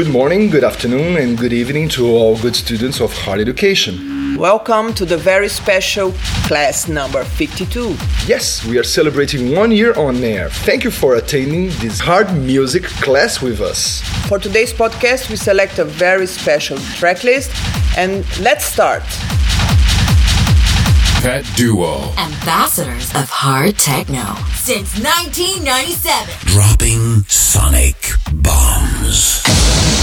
Good morning, good afternoon, and good evening to all good students of Hard Education. Welcome to the very special class number 52. Yes, we are celebrating one year on air. Thank you for attending this hard music class with us. For today's podcast, we select a very special track list and let's start. Pet Duo. Ambassadors of Hard Techno since 1997. Dropping sonic bombs. Hello,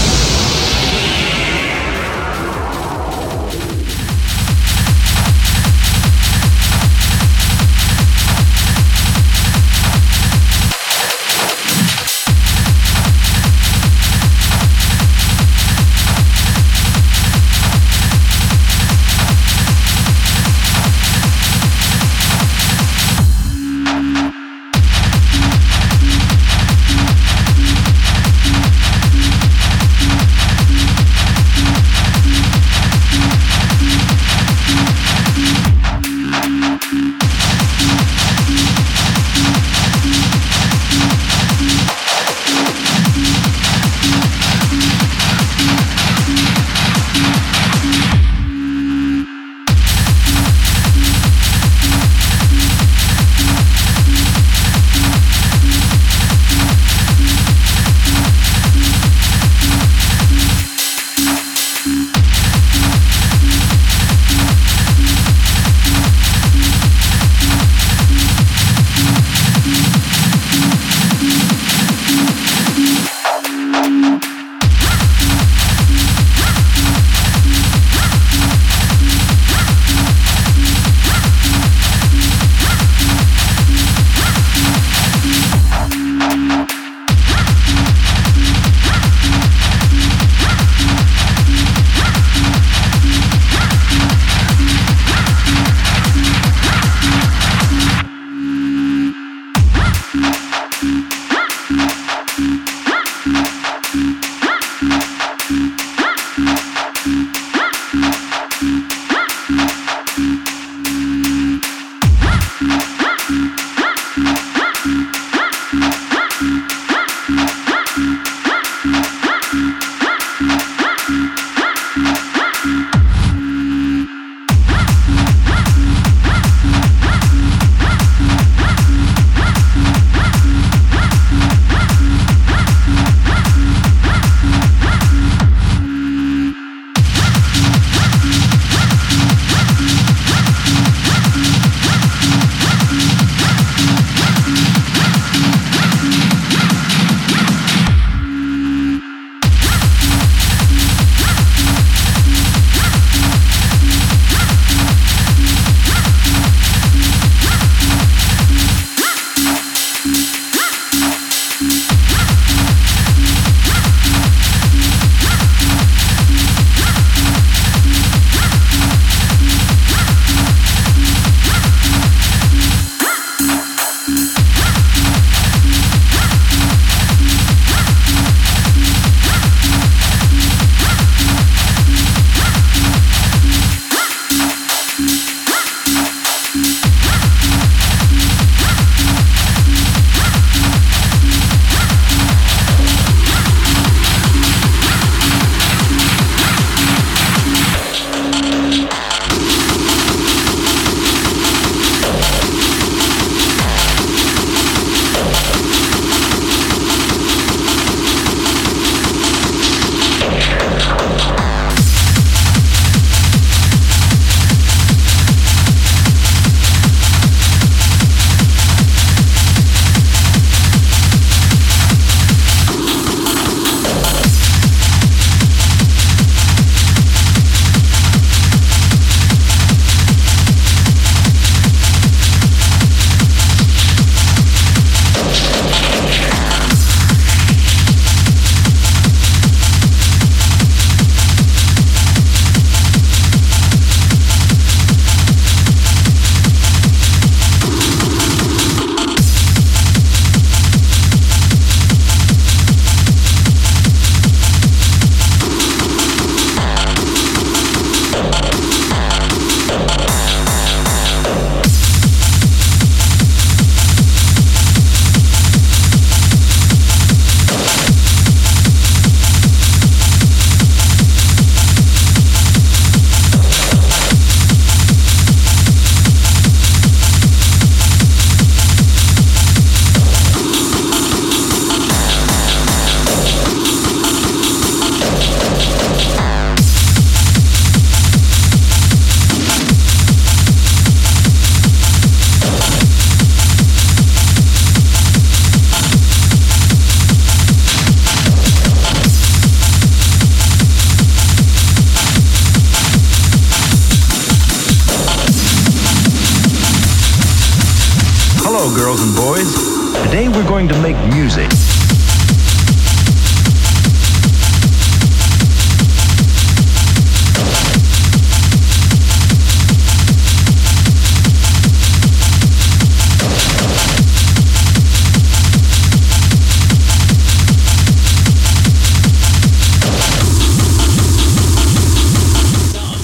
going to make music.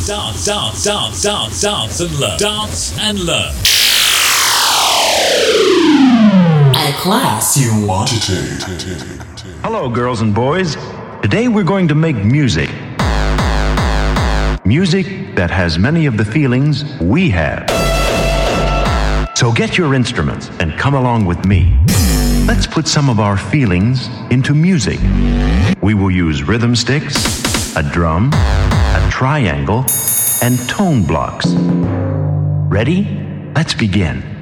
Dance, dance, dance, dance, dance and learn. Dance and learn. Class You want to take. Hello, girls and boys. Today we're going to make music. Music that has many of the feelings we have. So get your instruments and come along with me. Let's put some of our feelings into music. We will use rhythm sticks, a drum, a triangle, and tone blocks. Ready? Let's begin.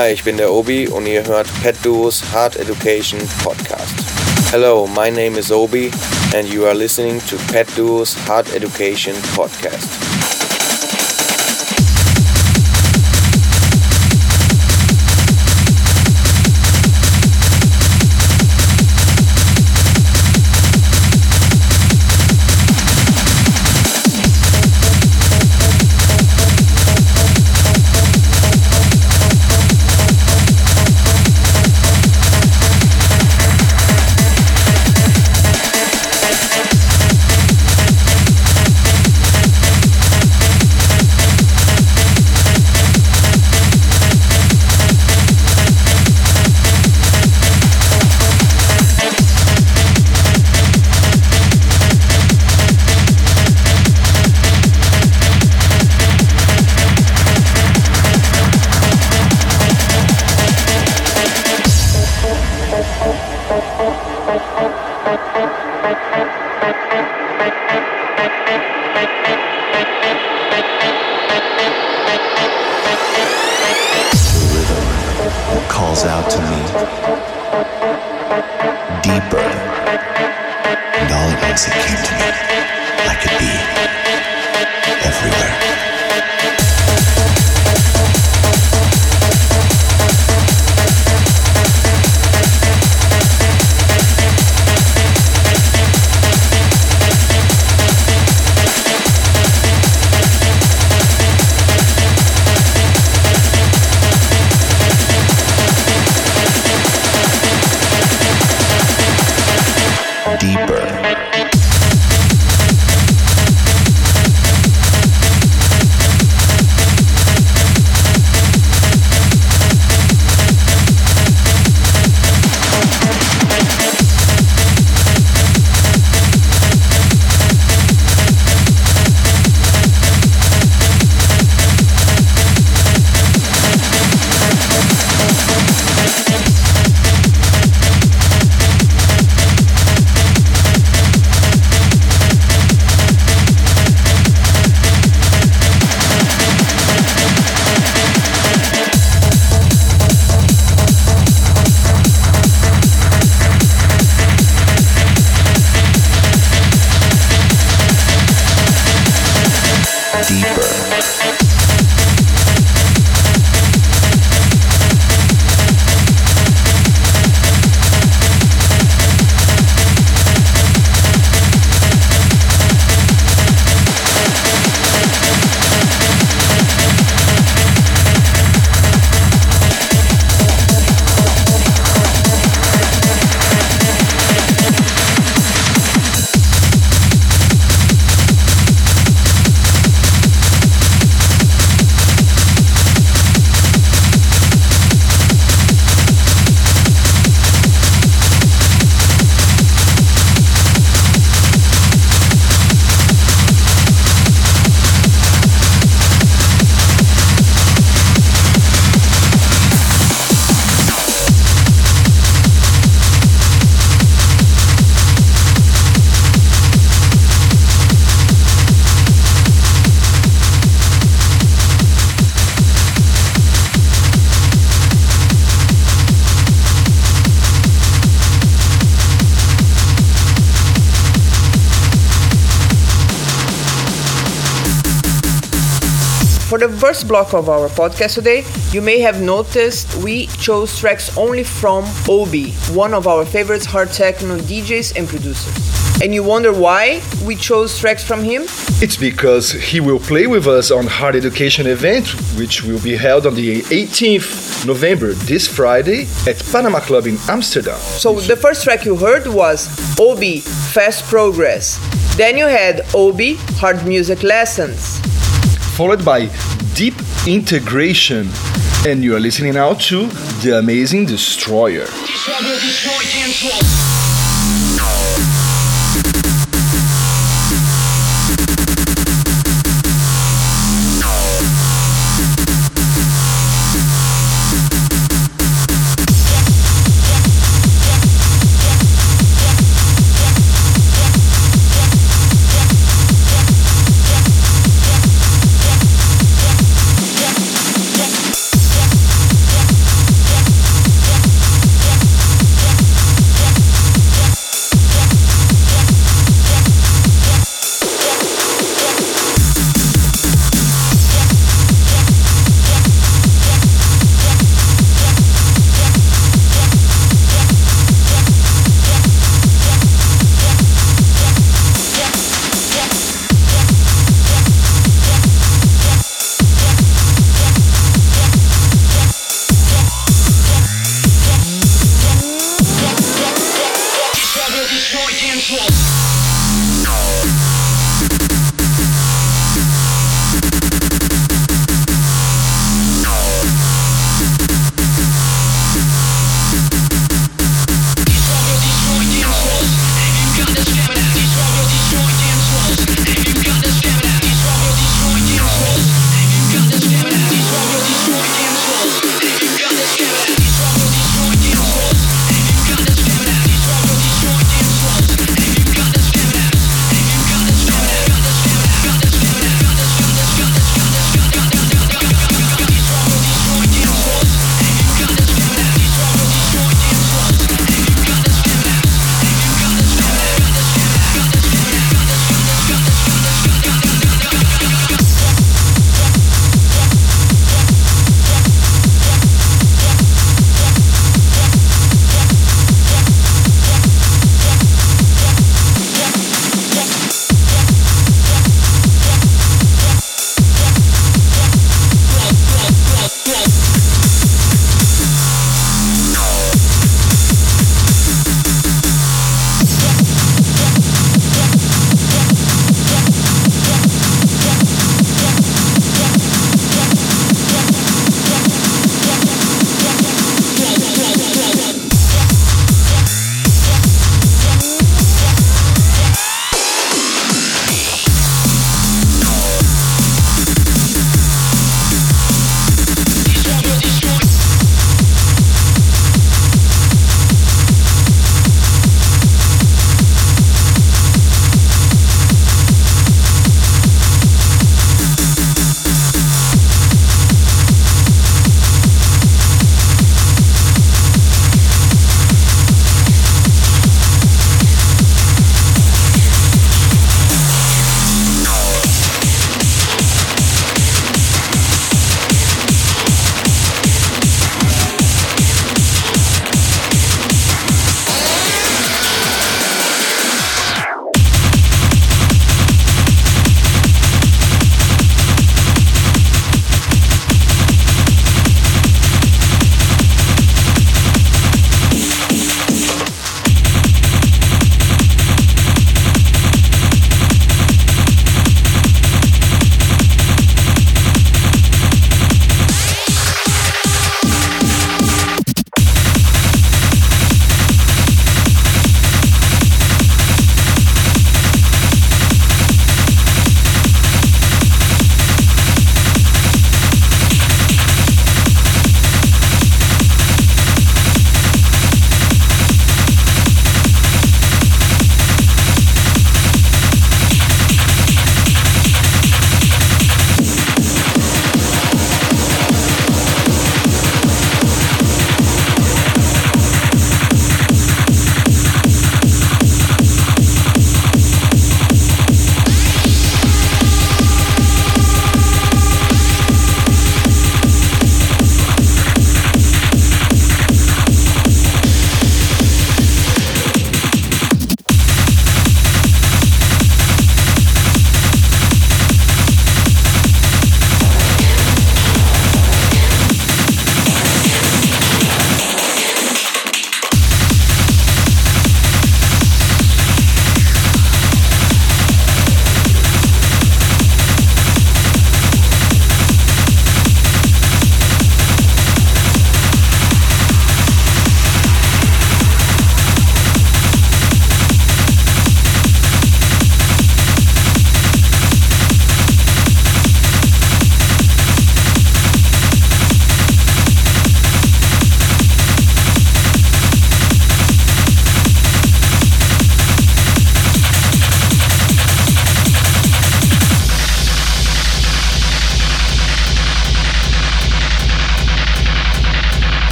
Hi, ich bin der Obi und ihr hört Pet Duos Hard Education Podcast. Hello, my name is Obi and you are listening to Pet Duos Hard Education Podcast. Deeper. And all at once it came to me, first block of our podcast today, you may have noticed we chose tracks only from Obi, one of our favorite hard techno DJs and producers. And you wonder why we chose tracks from him? It's because he will play with us on Hard Education event, which will be held on the 18th November, this Friday, at Panama Club in Amsterdam. So the first track you heard was Obi Fast Progress. Then you had Obi Hard Music Lessons. followed by Deep Integration. And you are listening now to The Amazing Destroyer.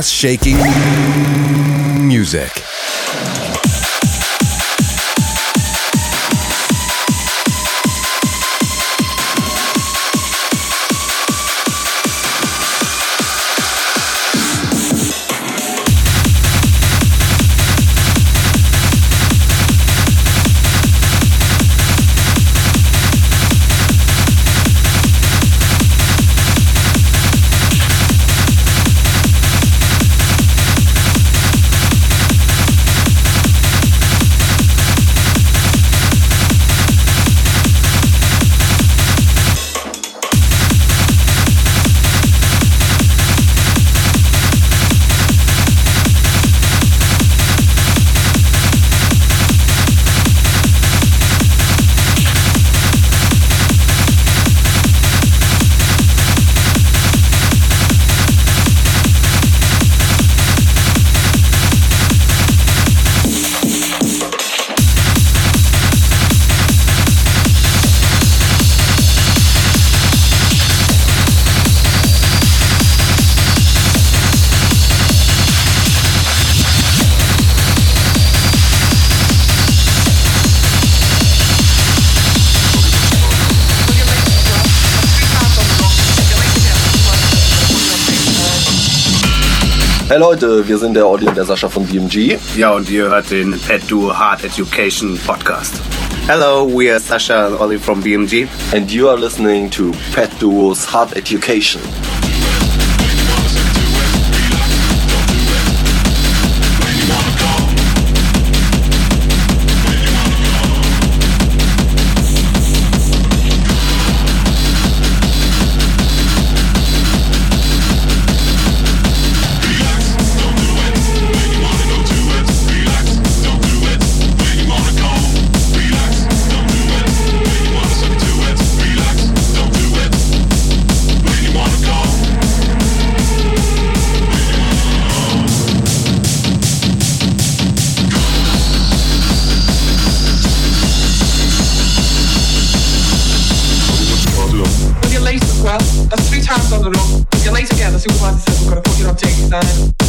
ass shaking music. Leute, wir sind der Ollie und der Sascha von BMG. Ja, und ihr hört den Pet Duo Hard Education Podcast. Hello, we are Sascha and Ollie from BMG. And you are listening to Pet Duo's Hard Education. That's who. We're gonna put it on take time.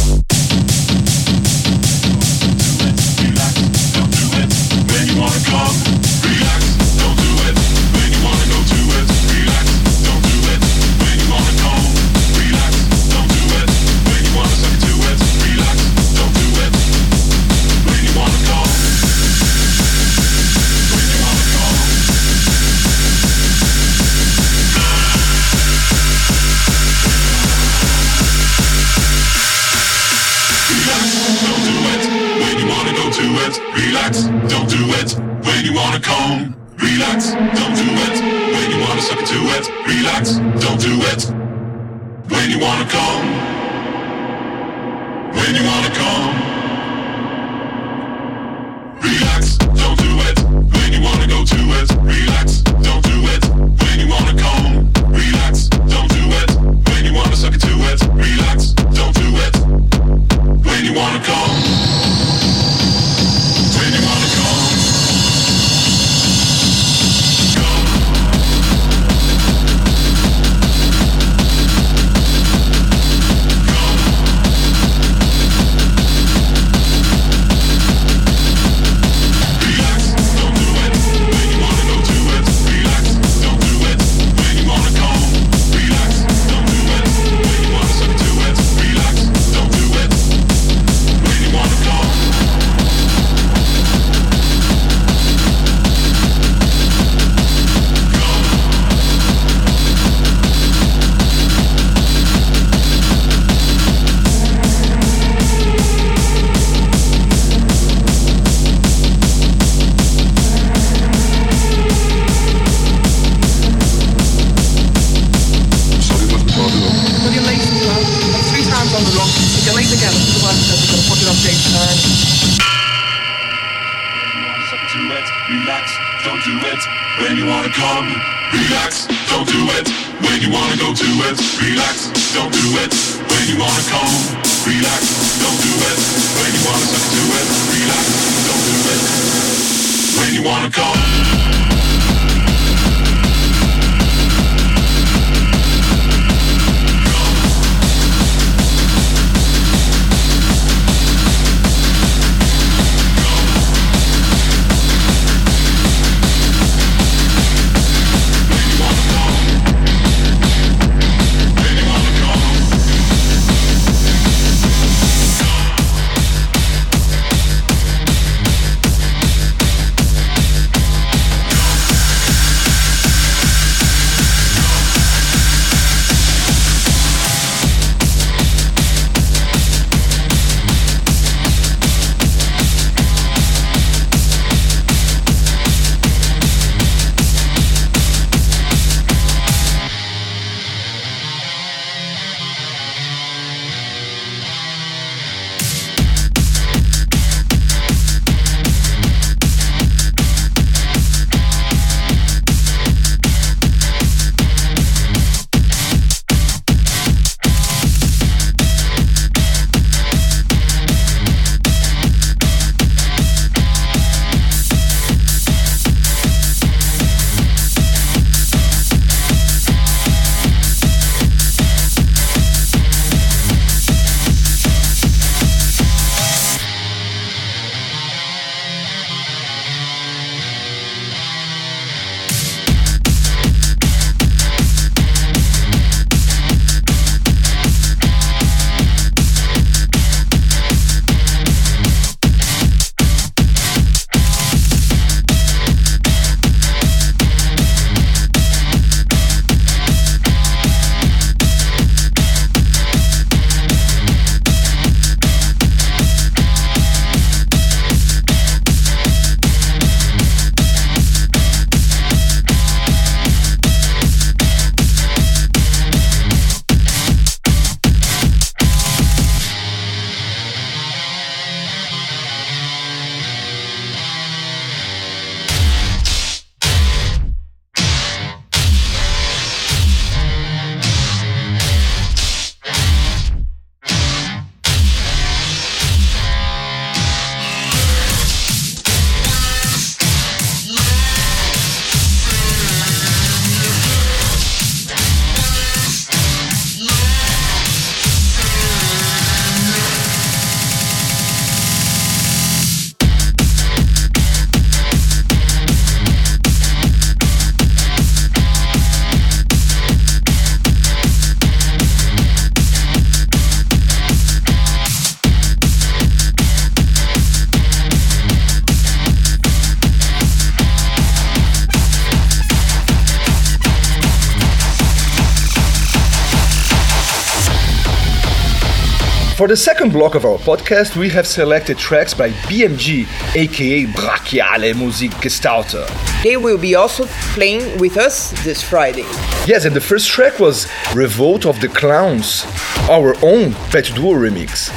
For the second block of our podcast, we have selected tracks by BMG, aka Brachiale Musikgestalter. They will be also playing with us this Friday. Yes, and the first track was Revolt of the Clowns, our own Pet Duo remix.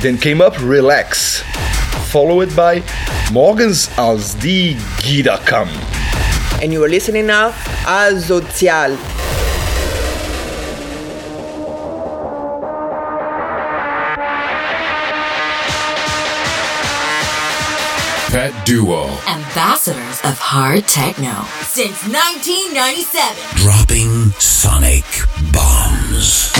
Then came up Relax, followed by Morgens als die Gidda kam. And you are listening now Asozial. Duo. Ambassadors of hard techno since 1997. Dropping sonic bombs.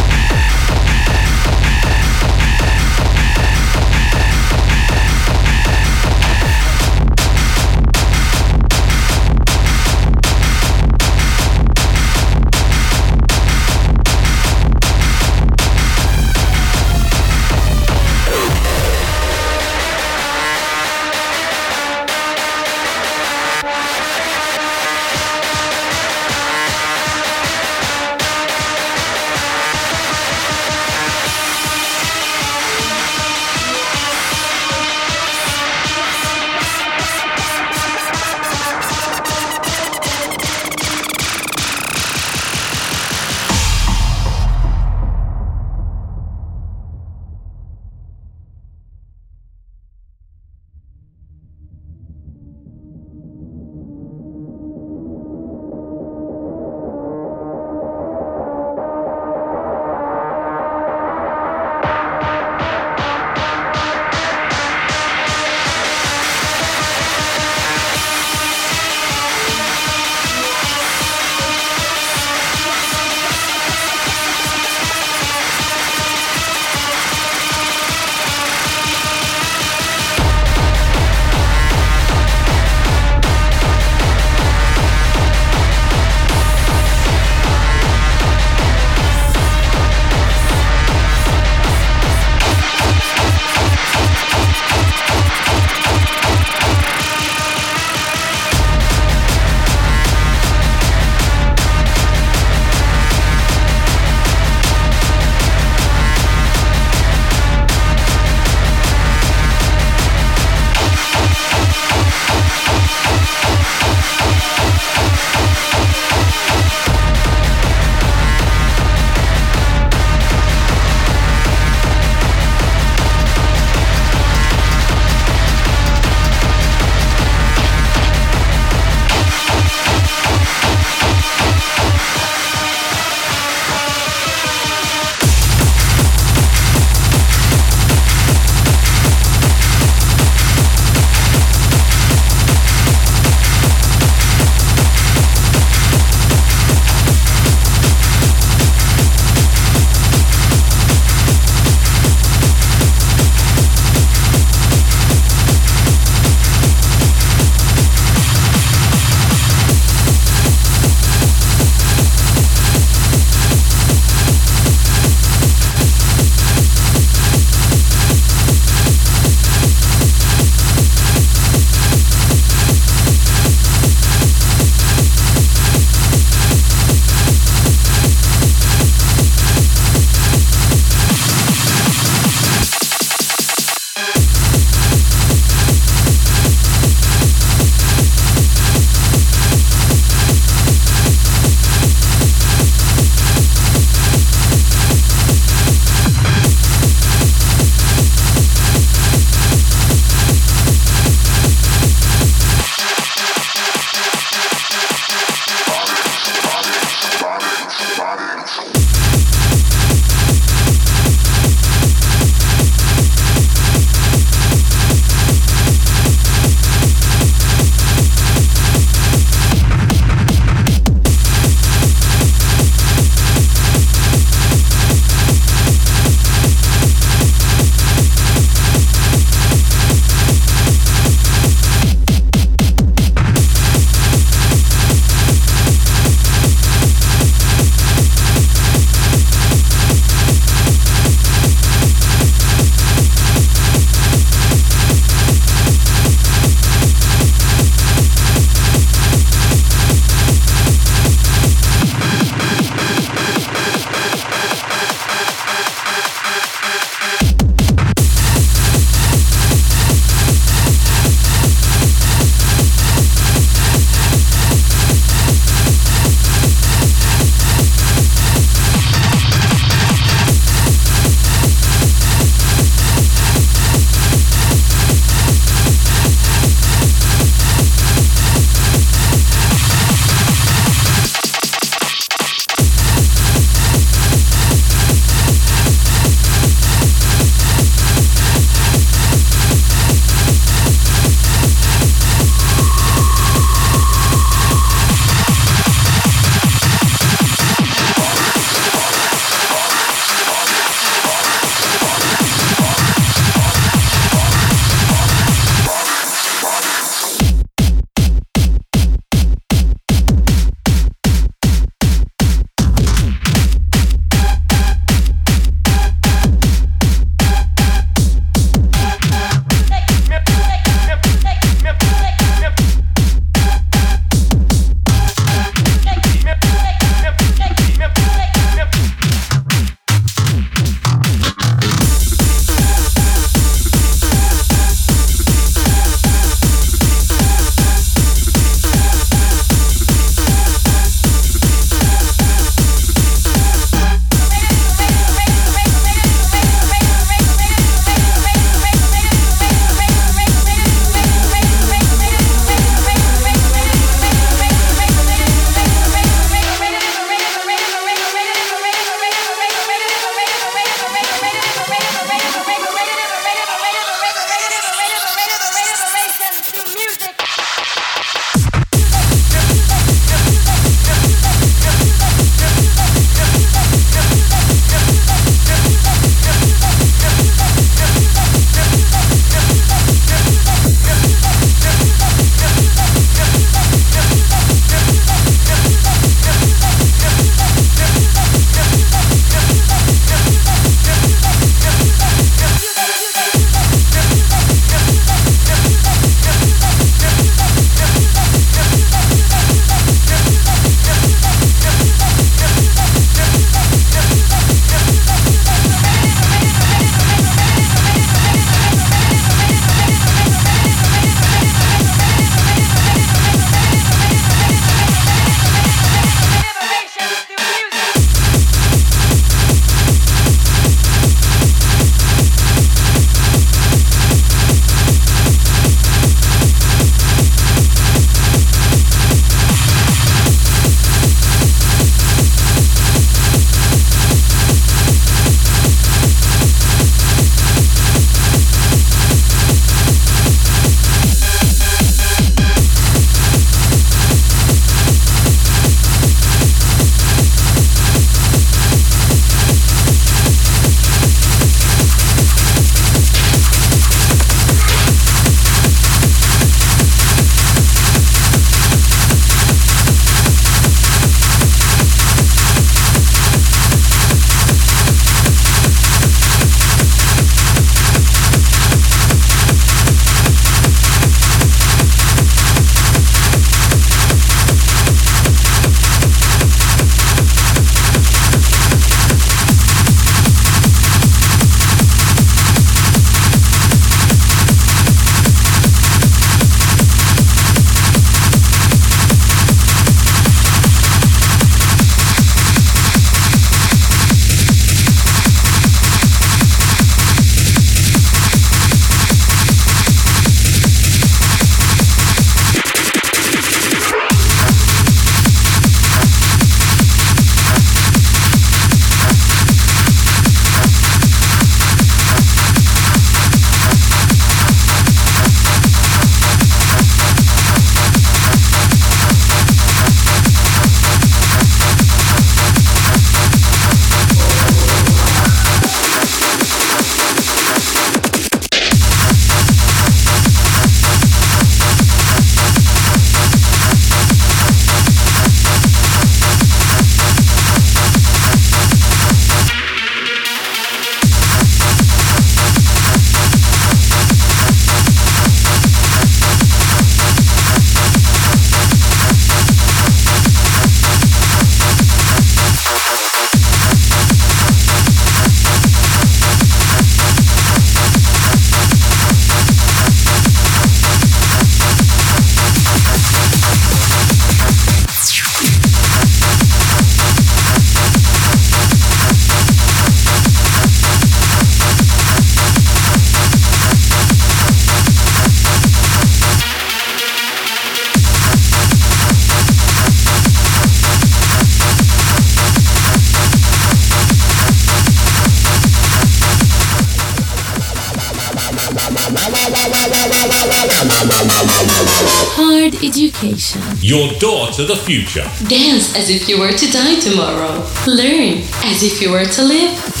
To the future. Dance as if you were to die tomorrow. Learn as if you were to live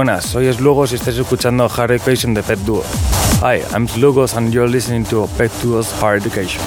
Buenas, soy Slugos y estáis escuchando Hard Education de Pet Duo. Hi, I'm Slugos and you're listening to Pet Duo's Hard Education.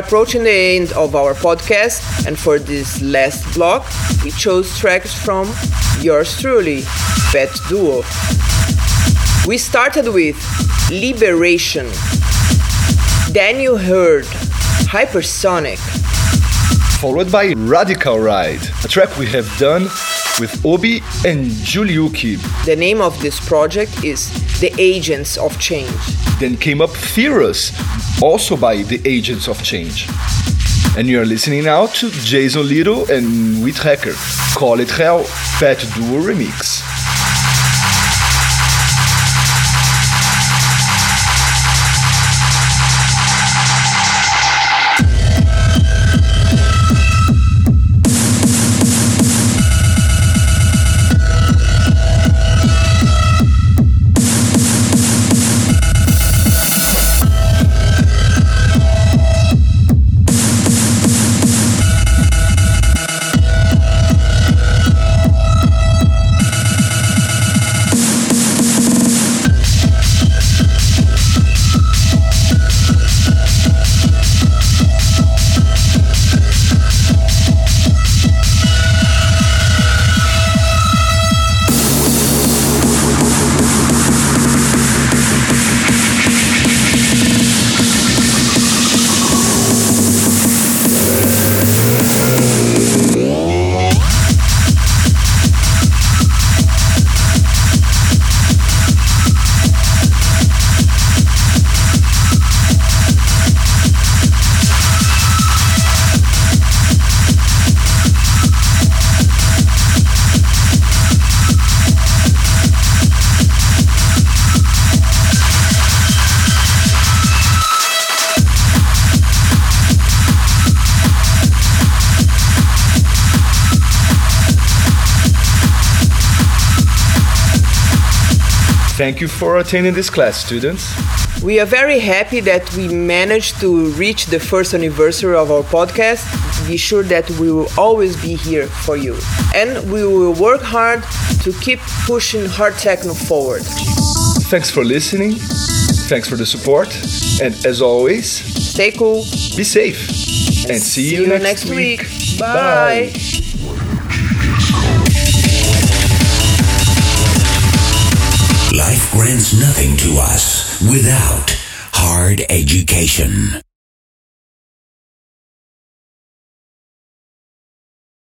Approaching the end of our podcast, and for this last block, we chose tracks from yours truly, Pet Duo. We started with Liberation. Then you heard Hypersonic. Followed by Radikal Ride, a track we have done with Obi and Juliuki. The name of this project is The Agents of Change. Then came up Fearless, also by The Agents of Change. And you are listening now to Jason Little and Withecker, Call It Hell, Pet Duo Remix. Thank you for attending this class, students. We are very happy that we managed to reach the first anniversary of our podcast. Be sure that we will always be here for you. And we will work hard to keep pushing hard techno forward. Thanks for listening. Thanks for the support. And as always, stay cool, be safe, and, and see, see, you, next, next week. week. Bye. Bye. Life grants nothing to us without hard education.